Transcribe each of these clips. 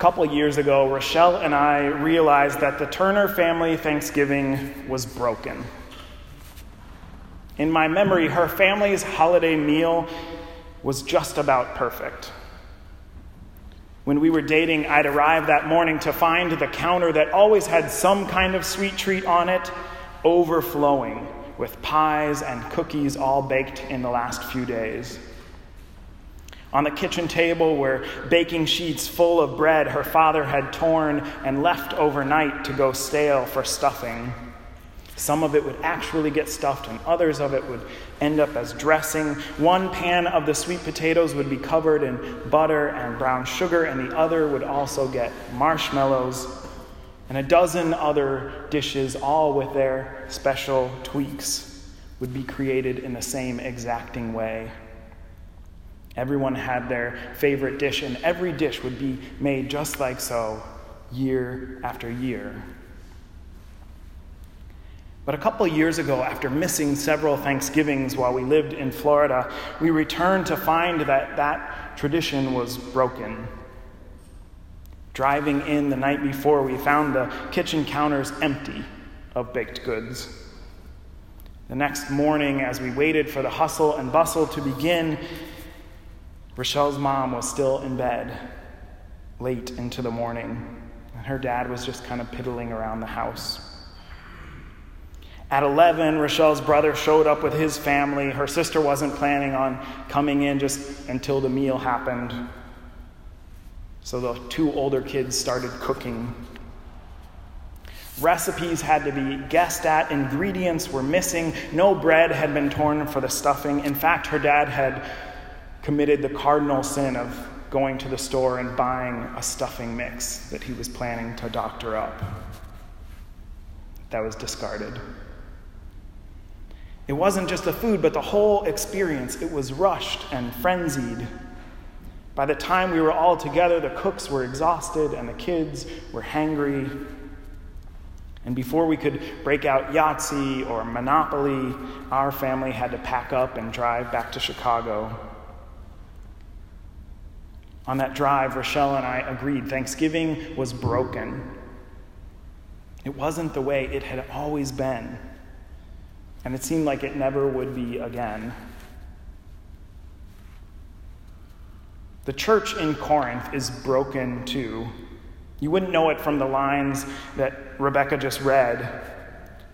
couple years ago, Rochelle and I realized that the Turner family Thanksgiving was broken. In my memory, her family's holiday meal was just about perfect. When we were dating, I'd arrive that morning to find the counter that always had some kind of sweet treat on it overflowing with pies and cookies all baked in the last few days. On the kitchen table were baking sheets full of bread her father had torn and left overnight to go stale for stuffing. Some of it would actually get stuffed, and others of it would end up as dressing. One pan of the sweet potatoes would be covered in butter and brown sugar, and the other would also get marshmallows, and a dozen other dishes, all with their special tweaks, would be created in the same exacting way. Everyone had their favorite dish, and every dish would be made just like so, year after year. But a couple years ago, after missing several Thanksgivings while we lived in Florida, we returned to find that that tradition was broken. Driving in the night before, we found the kitchen counters empty of baked goods. The next morning, as we waited for the hustle and bustle to begin, Rochelle's mom was still in bed late into the morning, and her dad was just kind of piddling around the house. At 11, Rochelle's brother showed up with his family. Her sister wasn't planning on coming in just until the meal happened. So the two older kids started cooking. Recipes had to be guessed at, ingredients were missing, no bread had been torn for the stuffing. In fact, her dad had committed the cardinal sin of going to the store and buying a stuffing mix that he was planning to doctor up. That was discarded. It wasn't just the food, but the whole experience. It was rushed and frenzied. By the time we were all together, the cooks were exhausted and the kids were hangry. And before we could break out Yahtzee or Monopoly, our family had to pack up and drive back to Chicago. On that drive, Rochelle and I agreed Thanksgiving was broken. It wasn't the way it had always been and it seemed like it never would be again. The church in Corinth is broken too. You wouldn't know it from the lines that Rebecca just read.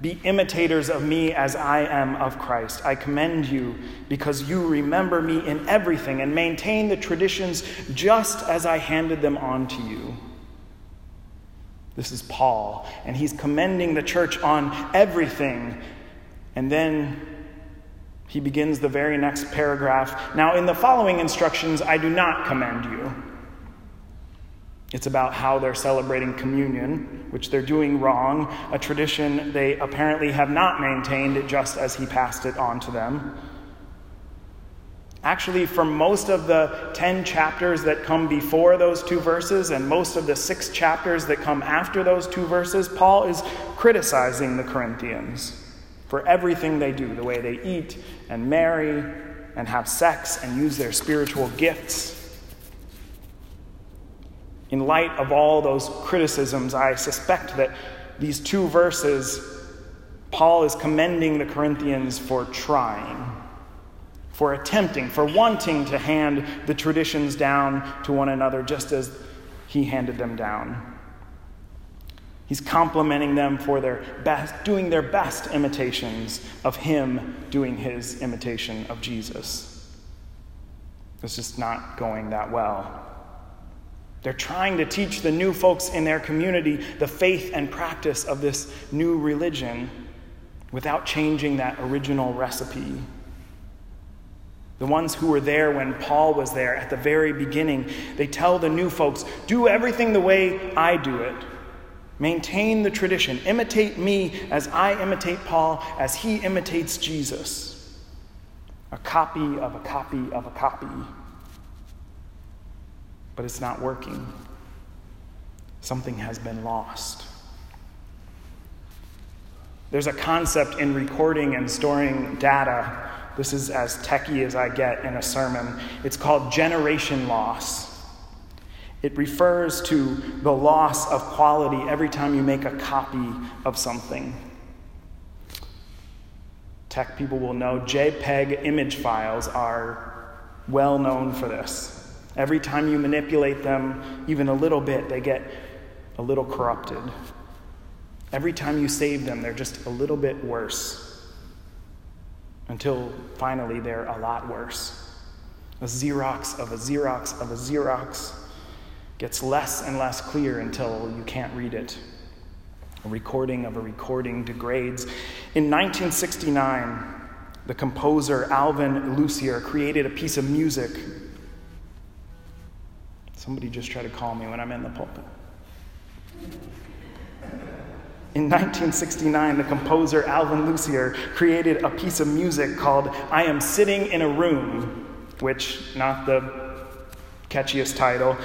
Be imitators of me as I am of Christ. I commend you because you remember me in everything and maintain the traditions just as I handed them on to you. This is Paul, and he's commending the church on everything and then he begins the very next paragraph. Now, in the following instructions, I do not commend you. It's about how they're celebrating communion, which they're doing wrong, a tradition they apparently have not maintained just as he passed it on to them. Actually, for most of the 10 chapters that come before those two verses and most of the six chapters that come after those two verses, Paul is criticizing the Corinthians for everything they do the way they eat and marry and have sex and use their spiritual gifts. In light of all those criticisms, I suspect that these two verses, Paul is commending the Corinthians for trying, for attempting, for wanting to hand the traditions down to one another just as he handed them down. He's complimenting them for their best, doing their best imitations of him doing his imitation of Jesus. It's just not going that well. They're trying to teach the new folks in their community the faith and practice of this new religion without changing that original recipe. The ones who were there when Paul was there at the very beginning, they tell the new folks, do everything the way I do it. Maintain the tradition. Imitate me as I imitate Paul, as he imitates Jesus. A copy of a copy of a copy. But it's not working. Something has been lost. There's a concept in recording and storing data. This is as techy as I get in a sermon. It's called generation loss. It refers to the loss of quality every time you make a copy of something. Tech people will know JPEG image files are well known for this. Every time you manipulate them even a little bit, they get a little corrupted. Every time you save them, they're just a little bit worse. Until finally they're a lot worse. A Xerox of a Xerox of a Xerox gets less and less clear until you can't read it. A recording of a recording degrades. In 1969, the composer Alvin Lucier created a piece of music Somebody just try to call me when I'm in the pulpit. In 1969, the composer Alvin Lucier created a piece of music called I Am Sitting in a Room, which, not the catchiest title,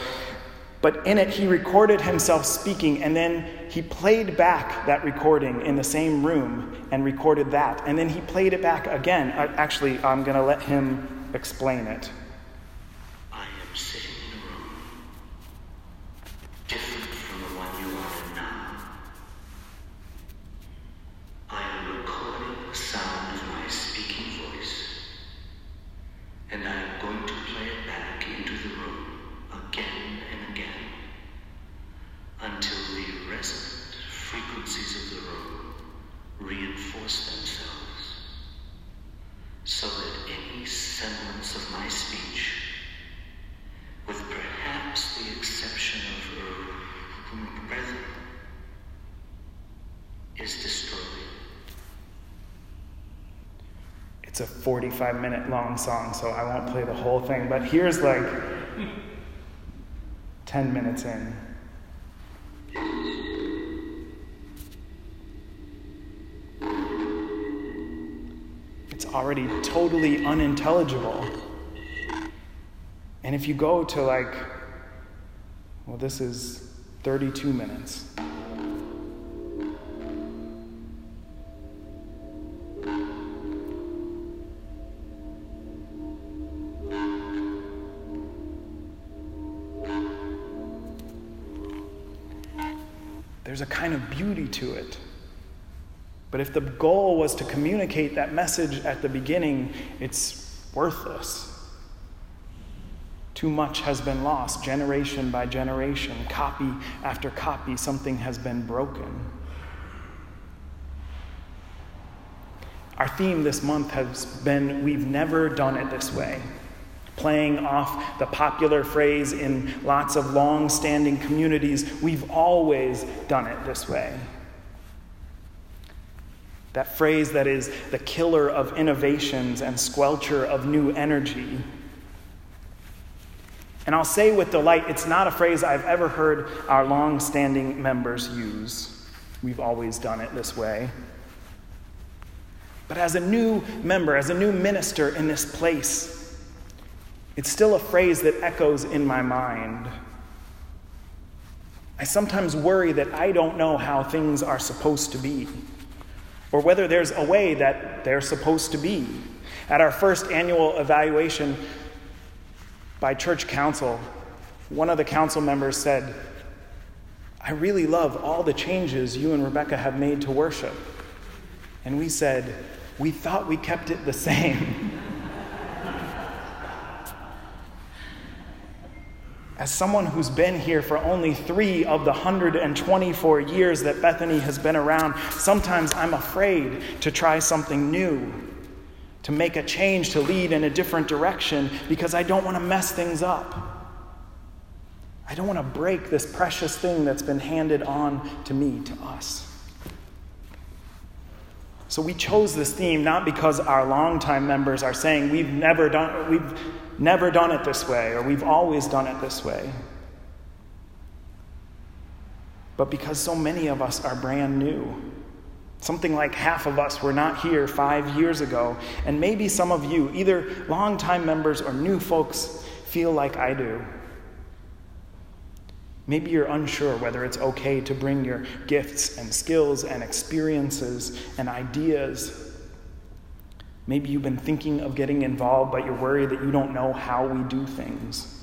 but in it he recorded himself speaking and then he played back that recording in the same room and recorded that. And then he played it back again. Uh, actually, I'm going to let him explain it. It's a 45 minute long song, so I won't play the whole thing, but here's like 10 minutes in. It's already totally unintelligible. And if you go to like, well, this is 32 minutes. There's a kind of beauty to it. But if the goal was to communicate that message at the beginning, it's worthless. Too much has been lost, generation by generation, copy after copy, something has been broken. Our theme this month has been We've Never Done It This Way playing off the popular phrase in lots of long standing communities we've always done it this way. That phrase that is the killer of innovations and squelcher of new energy. And I'll say with delight, it's not a phrase I've ever heard our long standing members use. We've always done it this way. But as a new member, as a new minister in this place, it's still a phrase that echoes in my mind. I sometimes worry that I don't know how things are supposed to be, or whether there's a way that they're supposed to be. At our first annual evaluation by church council, one of the council members said, I really love all the changes you and Rebecca have made to worship. And we said, We thought we kept it the same. As someone who's been here for only three of the 124 years that Bethany has been around, sometimes I'm afraid to try something new, to make a change, to lead in a different direction, because I don't want to mess things up. I don't want to break this precious thing that's been handed on to me, to us. So we chose this theme not because our longtime members are saying we've never done, we've never done it this way, or we've always done it this way. But because so many of us are brand new. Something like half of us were not here five years ago, and maybe some of you, either longtime members or new folks, feel like I do. Maybe you're unsure whether it's okay to bring your gifts and skills and experiences and ideas Maybe you've been thinking of getting involved, but you're worried that you don't know how we do things.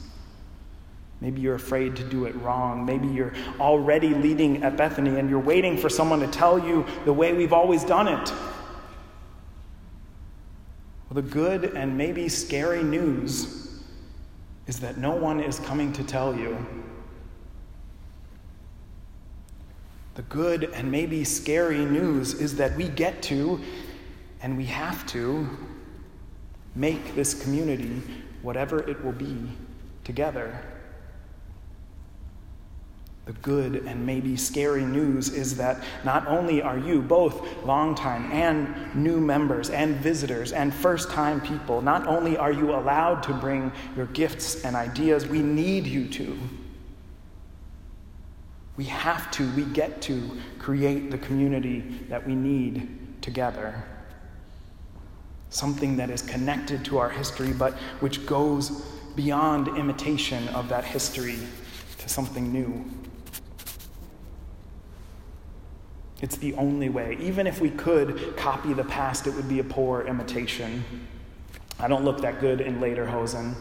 Maybe you're afraid to do it wrong. Maybe you're already leading at Bethany and you're waiting for someone to tell you the way we've always done it. Well, the good and maybe scary news is that no one is coming to tell you. The good and maybe scary news is that we get to and we have to make this community whatever it will be together. The good and maybe scary news is that not only are you both longtime and new members and visitors and first time people, not only are you allowed to bring your gifts and ideas, we need you to. We have to, we get to create the community that we need together something that is connected to our history, but which goes beyond imitation of that history to something new. It's the only way. Even if we could copy the past, it would be a poor imitation. I don't look that good in Lederhosen.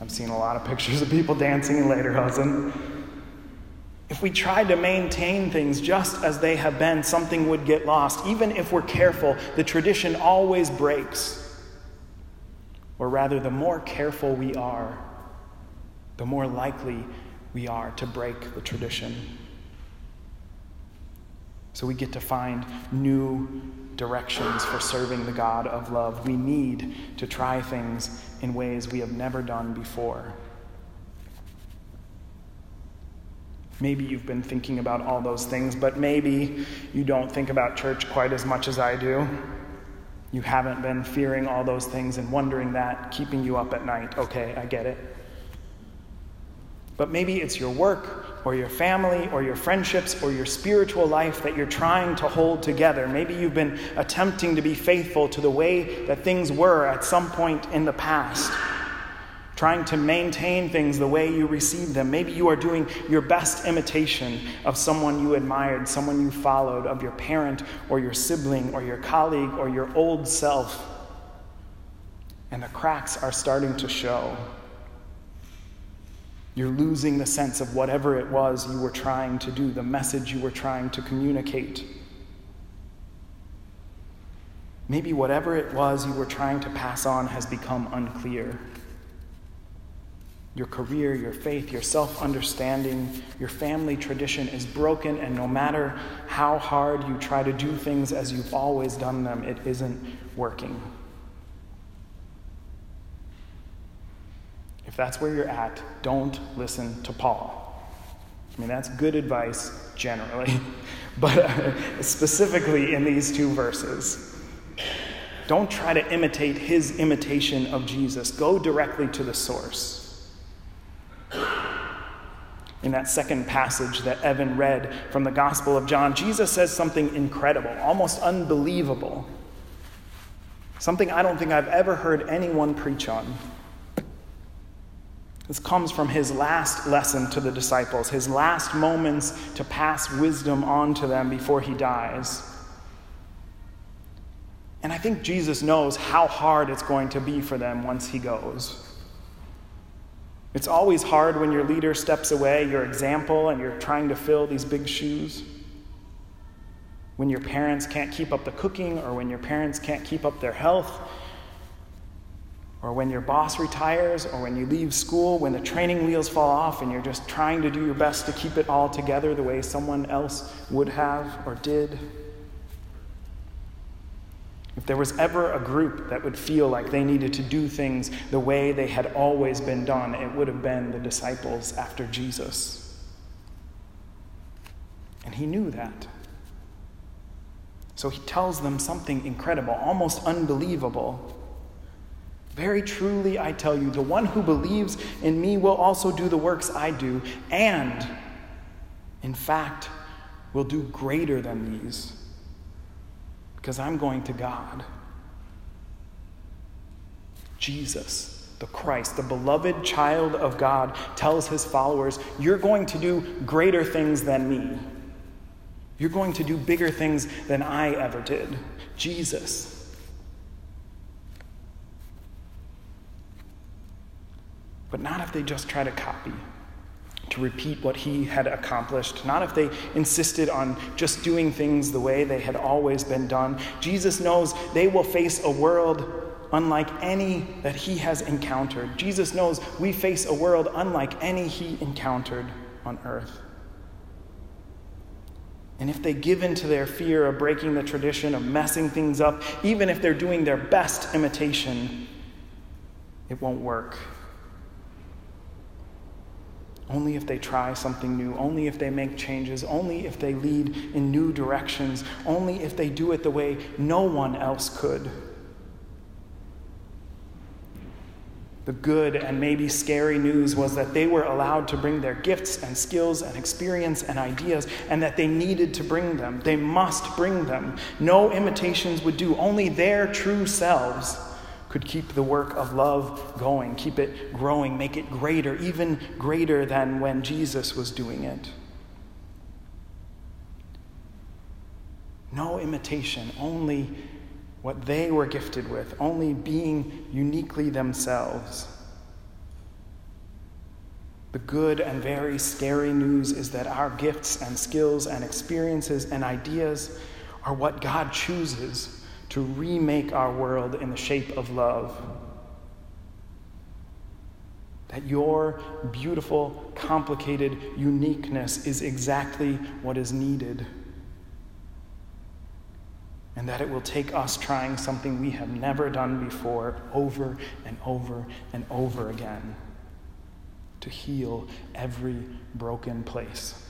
I've seen a lot of pictures of people dancing in Lederhosen. If we tried to maintain things just as they have been, something would get lost. Even if we're careful, the tradition always breaks. Or rather, the more careful we are, the more likely we are to break the tradition. So we get to find new directions for serving the God of love. We need to try things in ways we have never done before. Maybe you've been thinking about all those things, but maybe you don't think about church quite as much as I do. You haven't been fearing all those things and wondering that, keeping you up at night. Okay, I get it. But maybe it's your work or your family or your friendships or your spiritual life that you're trying to hold together. Maybe you've been attempting to be faithful to the way that things were at some point in the past trying to maintain things the way you received them. Maybe you are doing your best imitation of someone you admired, someone you followed, of your parent or your sibling or your colleague or your old self. And the cracks are starting to show. You're losing the sense of whatever it was you were trying to do, the message you were trying to communicate. Maybe whatever it was you were trying to pass on has become unclear your career, your faith, your self understanding, your family tradition is broken, and no matter how hard you try to do things as you've always done them, it isn't working. If that's where you're at, don't listen to Paul. I mean, that's good advice generally, but uh, specifically in these two verses. Don't try to imitate his imitation of Jesus. Go directly to the source in that second passage that Evan read from the Gospel of John, Jesus says something incredible, almost unbelievable. Something I don't think I've ever heard anyone preach on. This comes from his last lesson to the disciples, his last moments to pass wisdom on to them before he dies. And I think Jesus knows how hard it's going to be for them once he goes. It's always hard when your leader steps away, your example, and you're trying to fill these big shoes. When your parents can't keep up the cooking, or when your parents can't keep up their health, or when your boss retires, or when you leave school, when the training wheels fall off and you're just trying to do your best to keep it all together the way someone else would have or did. If there was ever a group that would feel like they needed to do things the way they had always been done, it would have been the disciples after Jesus. And he knew that. So he tells them something incredible, almost unbelievable. Very truly, I tell you, the one who believes in me will also do the works I do, and, in fact, will do greater than these because I'm going to God. Jesus, the Christ, the beloved child of God, tells his followers, You're going to do greater things than me. You're going to do bigger things than I ever did. Jesus. But not if they just try to copy. To repeat what he had accomplished, not if they insisted on just doing things the way they had always been done. Jesus knows they will face a world unlike any that he has encountered. Jesus knows we face a world unlike any he encountered on earth. And if they give in to their fear of breaking the tradition, of messing things up, even if they're doing their best imitation, it won't work. Only if they try something new, only if they make changes, only if they lead in new directions, only if they do it the way no one else could. The good and maybe scary news was that they were allowed to bring their gifts and skills and experience and ideas, and that they needed to bring them. They must bring them. No imitations would do, only their true selves could keep the work of love going, keep it growing, make it greater, even greater than when Jesus was doing it. No imitation, only what they were gifted with, only being uniquely themselves. The good and very scary news is that our gifts and skills and experiences and ideas are what God chooses to remake our world in the shape of love. That your beautiful, complicated uniqueness is exactly what is needed and that it will take us trying something we have never done before over and over and over again to heal every broken place.